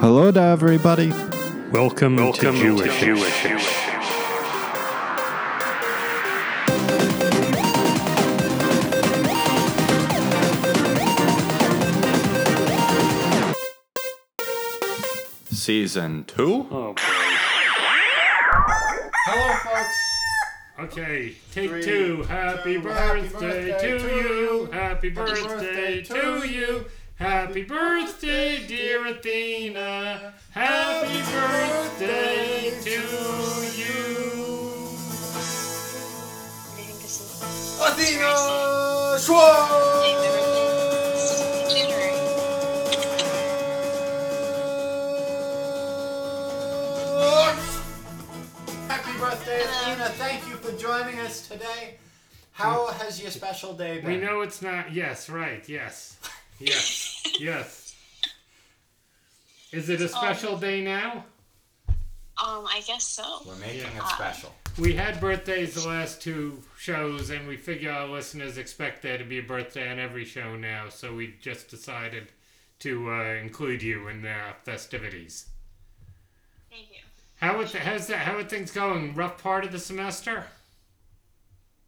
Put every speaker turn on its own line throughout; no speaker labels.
Hello to everybody.
Welcome,
Welcome
to Jewish.
to Jewish.
Season 2.
Oh boy.
Hello, folks.
Okay, take
Three,
two. Happy
two. Happy
birthday,
birthday
to
to
you.
you.
Happy birthday,
birthday
to
to
you. Happy birthday, dear Athena. Happy birthday to you.
Reading this is
Athena Schwartz. Happy birthday, Athena. Thank you for joining us today. How has your special day been?
We know it's not. Yes, right. Yes. Yes. Yes. Is it a special day now?
Um, I guess so.
We're making
Yeah.
it special.
We had birthdays the last two shows, and we figure our listeners expect there to be a birthday on every show now, so we just decided to uh, include you in the festivities.
Thank you.
How it, how's that? How are things going? Rough part of the semester?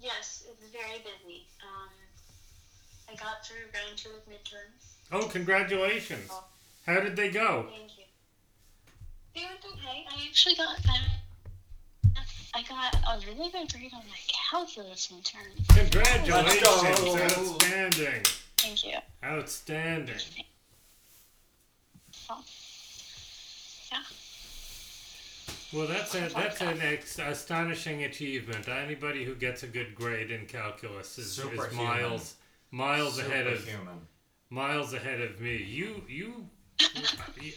Yes, it's very busy. Um, I got through round two of midterms.
Oh, congratulations! How did they go?
Thank you. They went okay. I actually got I, I got a really good grade on my calculus midterm.
Congratulations!
Let's go.
Outstanding!
Thank you.
Outstanding!
So, yeah.
Well, that's a, oh that's an ex- astonishing achievement. Anybody who gets a good grade in calculus is, is
Superhuman.
miles miles ahead of
Superhuman.
Miles ahead of me. You you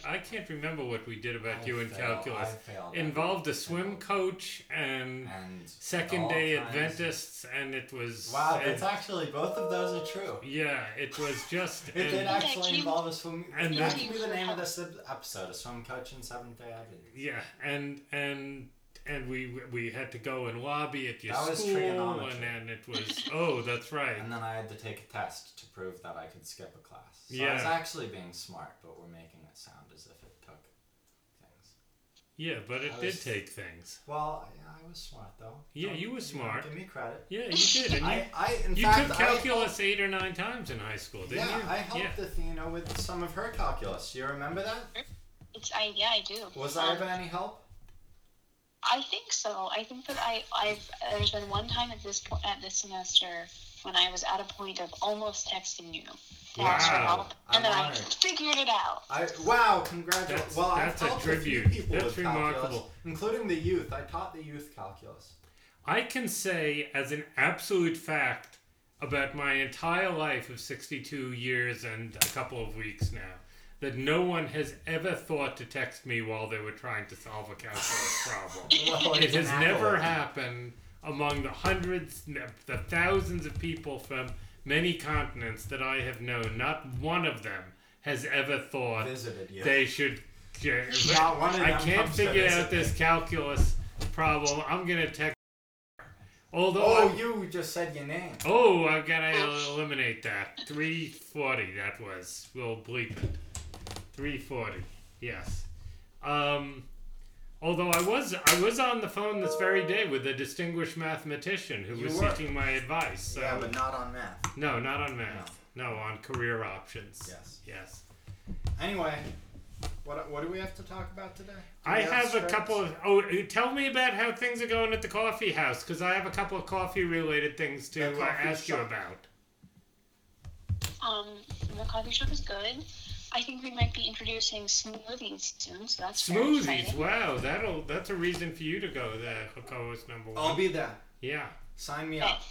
I can't remember what we did about
I
you in
failed-
calculus.
I failed
Involved a swim
single-
coach and
and
second day
kinds-
Adventists, and it was
Wow,
it-
that's actually both of those are true.
yeah, it was just
It did
and-
actually
came-
involve a swim.
and
that
then-
could be the name of this episode: a swim coach in Seventh Day Adventist.
yeah, and and and we we had to go and lobby at your
That
school,
trigonometry.
and then it was oh, that's right.
And then I had to take a test to prove that I could skip a class. So
Yeah.
I was actually being smart, but we're making it sound as if it took things.
Yeah, but it
I
did
was-
take things.
Well, yeah, I was smart though.
Yeah,
Don't-
you were
know,
smart.
Give me credit.
Yeah, you did. And you,
I, I, in
you
fact,
took
I
calculus eight or nine times in high school, didn't
yeah,
you?
Yeah, I helped Athena with some of her calculus. You remember that?
It's I yeah I do.
Was
Um,
I of any help?
I think so. I think that I I've there's been one time at this point at this semester when I was at a point of almost texting you for
Wow.
help, and
I'm
then I figured it out.
I wow, congratulations.
That's-
well,
that's a
I've helped a few
tribute.
people
That's
with calculus, including the youth. I taught the youth calculus.
I can say as an absolute fact about my entire life of 62 years and a couple of weeks now that no one has ever thought to text me while they were trying to solve a calculus problem.
Well,
it has never happened among the hundreds, the thousands of people from many continents that I have known. Not one of them has ever thought
Visited you.
they should.
Not one of
I
them
can't figure out this
me.
calculus problem. I'm gonna text. Although,
oh,
I-
you just said your name.
oh, I gotta eliminate that. Three forty. That was. We'll bleep it. Three forty. Yes. Um. Although I was I was on the phone this very day with a distinguished mathematician who
You
was
were.
seeking my advice. So
yeah, but not on math.
no, not on math. No, on career options.
Yes.
Yes.
Anyway, what what do we have to talk about today?
I
we
have a couple of. Oh, tell me about how things are going at the coffee house, because I have a couple of coffee-related things to uh,
coffee
ask you about.
Um, the coffee shop is good. I think we might be introducing smoothies soon, so that's very
Smoothies. Wow, that'll that's a reason for you to go there. Cocoa's number one.
I'll be there.
yeah.
Sign me
Okay.
up.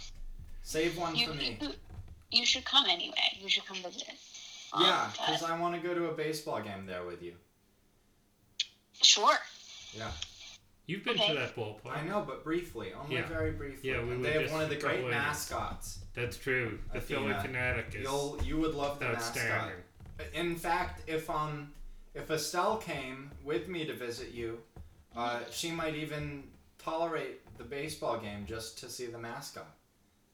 Save one
You,
for me.
you, you should come anyway. You should come visit.
Yeah,
Um,
because I want to go to a baseball game there with you.
sure.
Yeah.
You've been
Okay.
to that ballpark.
I know, but briefly, only
Yeah.
very briefly.
Yeah, we
And
were
they have one of the great
of-
mascots.
That's true. The Philly
Athena,
Phanatic is
You'll you would love the mascot.
Outstanding.
In fact, if um if Estelle came with me to visit you, uh, she might even tolerate the baseball game just to see the mascot.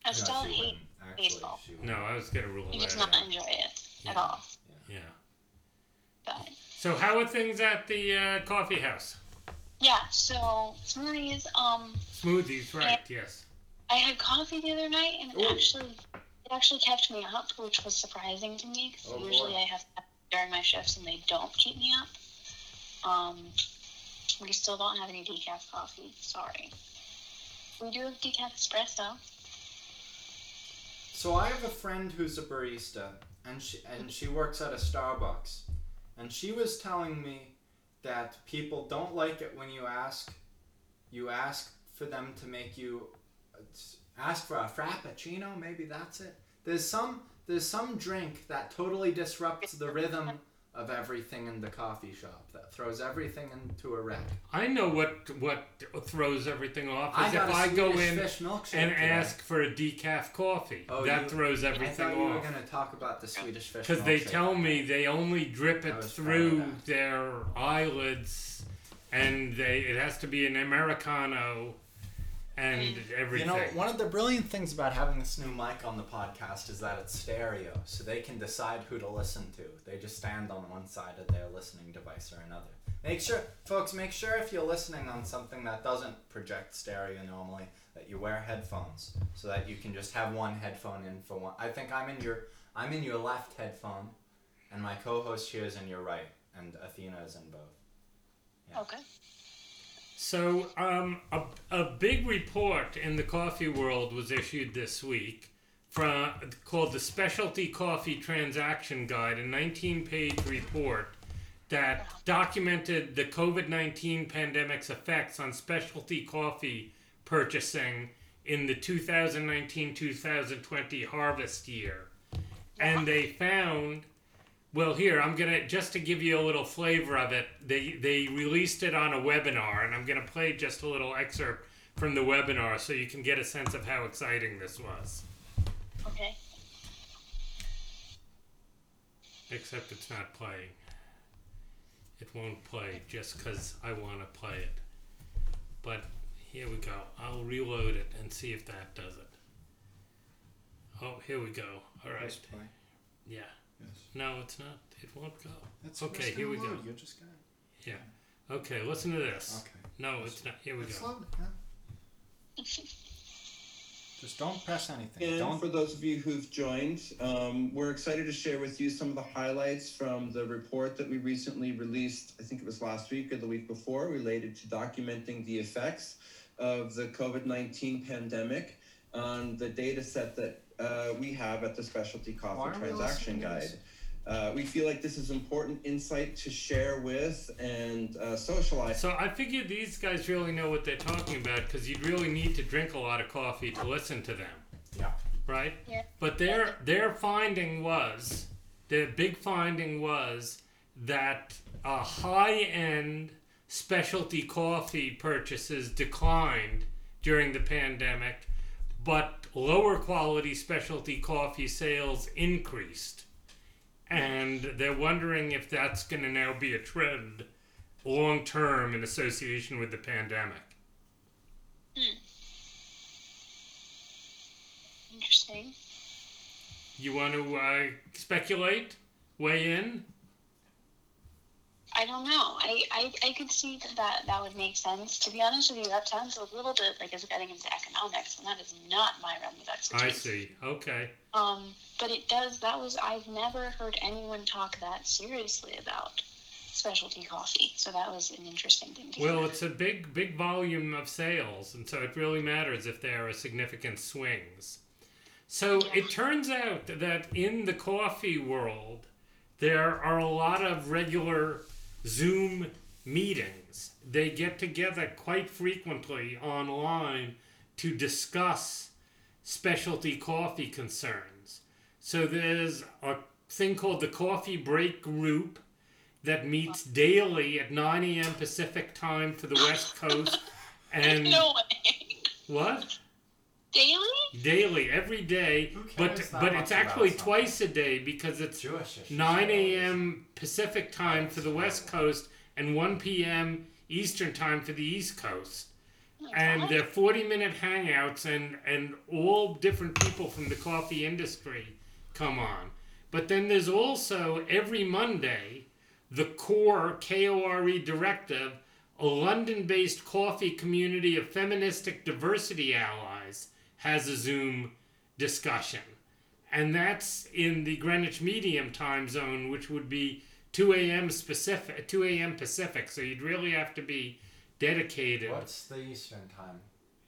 I still
she
hate
wouldn't, actually.
baseball.
No, I was gonna rule
You
that
just not
out.
enjoy it
Yeah.
at all.
Yeah.
But
So how are things at the uh, coffee house?
Yeah. So smoothies. Um,
Smoothies, right? Yes.
I had coffee the other night, and it
Ooh.
actually it actually kept me up, which was surprising to me because
Oh, boy.
usually I have during my shifts and they don't keep me up. Um, we still don't have any decaf coffee. Sorry. We do have decaf espresso.
So I have a friend who's a barista, and she and she works at a Starbucks, and she was telling me that people don't like it when you ask, you ask for them to make you, ask for a frappuccino. Maybe that's it. There's some there's some drink that totally disrupts the rhythm of everything in the coffee shop that throws everything into a wreck.
I know what what throws everything off is
got
if I go in and
today.
ask for a decaf coffee.
Oh,
that
you-
throws
I
everything
thought you were
off.
gonna talk about the Swedish fish
Because they tell me they only drip it through their eyelids, and they it has to be an americano, and everything.
You know, one of the brilliant things about having this new mic on the podcast is that it's stereo, so they can decide who to listen to. They just stand on one side of their listening device or another. Make sure, folks, make sure if you're listening on something that doesn't project stereo normally, that you wear headphones so that you can just have one headphone in for one. I think I'm in your, I'm in your left headphone, and my co-host here is in your right, and Athena is in both. Yeah.
Okay.
So, um, a, a big report in the coffee world was issued this week from called the Specialty Coffee Transaction Guide, a 19-page report that documented the COVID-19 pandemic's effects on specialty coffee purchasing in the 2019-2020 harvest year. And they found well, here I'm gonna just to give you a little flavor of it. They they released it on a webinar, and I'm gonna play just a little excerpt from the webinar so you can get a sense of how exciting this was.
Okay.
Except it's not playing. It won't play just because I want to play it. But here we go. I'll reload it and see if that does it. Oh, here we go. All right.
Press play.
Yeah.
Yes.
No, it's not. It won't go.
It's
Okay, here
gonna
we go.
load. You just got it. Yeah.
Okay, listen to this.
Okay.
No, it's not. Here we
It's
go.
loaded, yeah. Just don't press anything.
And
don't
for those of you who've joined, um, we're excited to share with you some of the highlights from the report that we recently released, I think it was last week or the week before, related to documenting the effects of the COVID 19 pandemic on the data set that uh, we have at the Specialty Coffee
are
Transaction Guide. Uh, we feel like this is important insight to share with and uh, socialize.
So I figured these guys really know what they're talking about because you'd really need to drink a lot of coffee to listen to them.
Yeah.
Right.
Yeah.
But their their finding was, their big finding was that a high end specialty coffee purchases declined during the pandemic, but lower quality specialty coffee sales increased. And they're wondering if that's going to now be a trend long term in association with the pandemic.
Interesting.
You want to uh, speculate? Weigh in?
I don't know. I, I, I could see that, that that would make sense. To be honest with you, that sounds a little bit like it's getting into economics, and that is not my realm of expertise.
I see. Okay.
Um, but it does. That was I've never heard anyone talk that seriously about specialty coffee. So that was an interesting thing to
Well,
hear.
it's a big, big volume of sales, and so it really matters if there are significant swings. So it turns out that in the coffee world, there are a lot of regular Zoom meetings. They get together quite frequently online to discuss specialty coffee concerns. So there's a thing called the Coffee Break Group that meets daily at 9 a.m. Pacific time for the West Coast. And
no
what?
Daily?
Daily, every day. But but it's
about
actually
something?
twice a day because it's
Jewish. issues
9 a.m. Pacific time for the West Coast and 1 p.m. Eastern time for the East Coast.
Oh,
And
what?
they're 40 minute hangouts, and, and all different people from the coffee industry come on. But then there's also every Monday the core KORE directive, a London based coffee community of feministic diversity allies, has a Zoom discussion. And that's in the Greenwich Medium time zone, which would be 2 a.m. specific, 2 a.m. Pacific. So you'd really have to be dedicated.
What's the Eastern time?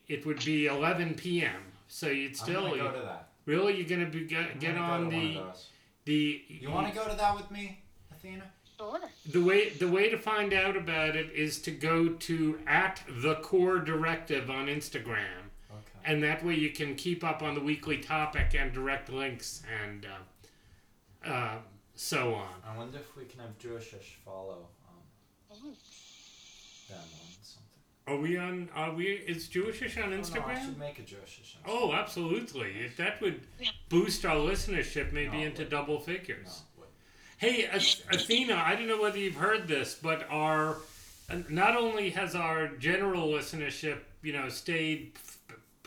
It would be 11 p.m. So you'd
I'm
still
go to that.
really you're gonna be get,
I'm
get
gonna go
on
to
the the
You want to go to that with me, Athena?
Sure.
the way the way to find out about it is to go to at the core directive on Instagram,
Okay.
And that way you can keep up on the weekly topic and direct links and uh, uh, so on.
I wonder if we can have Jewishish follow um, them on something.
Are we on? Are we? Is Jewishish on
Oh, no, I
Instagram?
should make a Jewishish. on
Oh, absolutely. If that would boost our listenership maybe
No,
into double figures.
wait.
Hey, Athena, I don't know whether you've heard this, but our not only has our general listenership, you know, stayed f- f-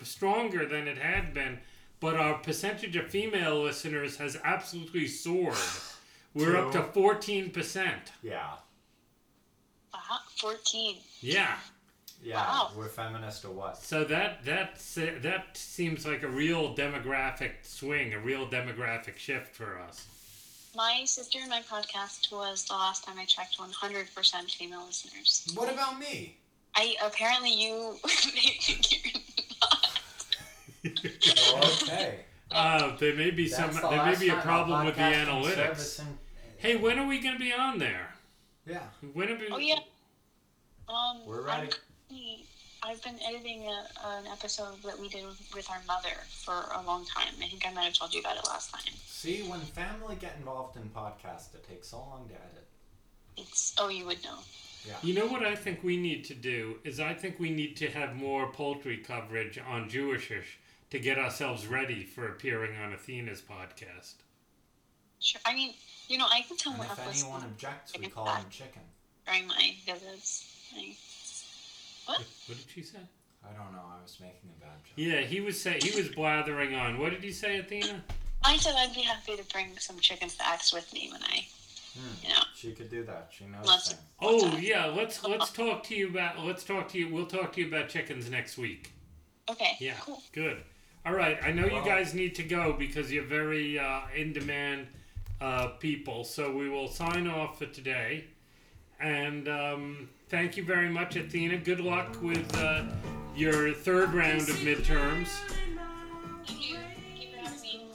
stronger than it had been, but our percentage of female listeners has absolutely soared. We're up to fourteen percent.
Yeah.
Wow, 14.
Yeah.
Yeah.
Wow.
We're feminist or what?
So that that that seems like a real demographic swing, a real demographic shift for us.
My sister and my podcast was the last time I checked 100% female listeners.
What about me?
I apparently you you're not.
Okay.
Uh, there may be some.
The
There may be a problem with the analytics.
service in-
Hey, when are we going to be on there?
Yeah.
When are we?
Oh yeah. Um,
We're
I'm
ready.
I've been editing a, an episode that we did with our mother for a long time. I think I might have told you about it last time.
See, when family get involved in podcasts, it takes so long to edit.
It's oh, you would know. Yeah.
You know what I think we need to do is I think we need to have more poultry coverage on Jewishish to get ourselves ready for appearing on Athena's podcast.
Sure. I mean, you know, I can tell
And
what
if anyone
listening
objects, we call
fat.
them chicken.
during my visits.
What, what did she say?
I don't know. I was making a bad joke.
Yeah, he was say he was blathering on. What did he say, Athena?
I said I'd be happy to bring some chicken facts with me when I,
Hmm.
you know.
She could do that. She knows
Let's-
things.
Oh
What's
yeah, let's let's talk to you about let's talk to you. We'll talk to you about chickens next week.
Okay.
Yeah,
Cool.
good. All right, I know you guys need to go because you're very uh, in demand uh, people. So we will sign off for today. And um, thank you very much, Athena. Good luck with uh, your third round of midterms.
Thank you. Thank you for having me.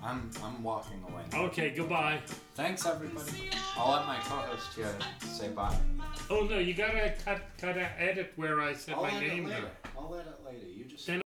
I'm I'm walking away.
Okay, goodbye.
Thanks everybody. I'll let my co-host here say bye.
Oh no, you gotta cut cut a edit where I said my name.
I'll
my
edit later. I'll edit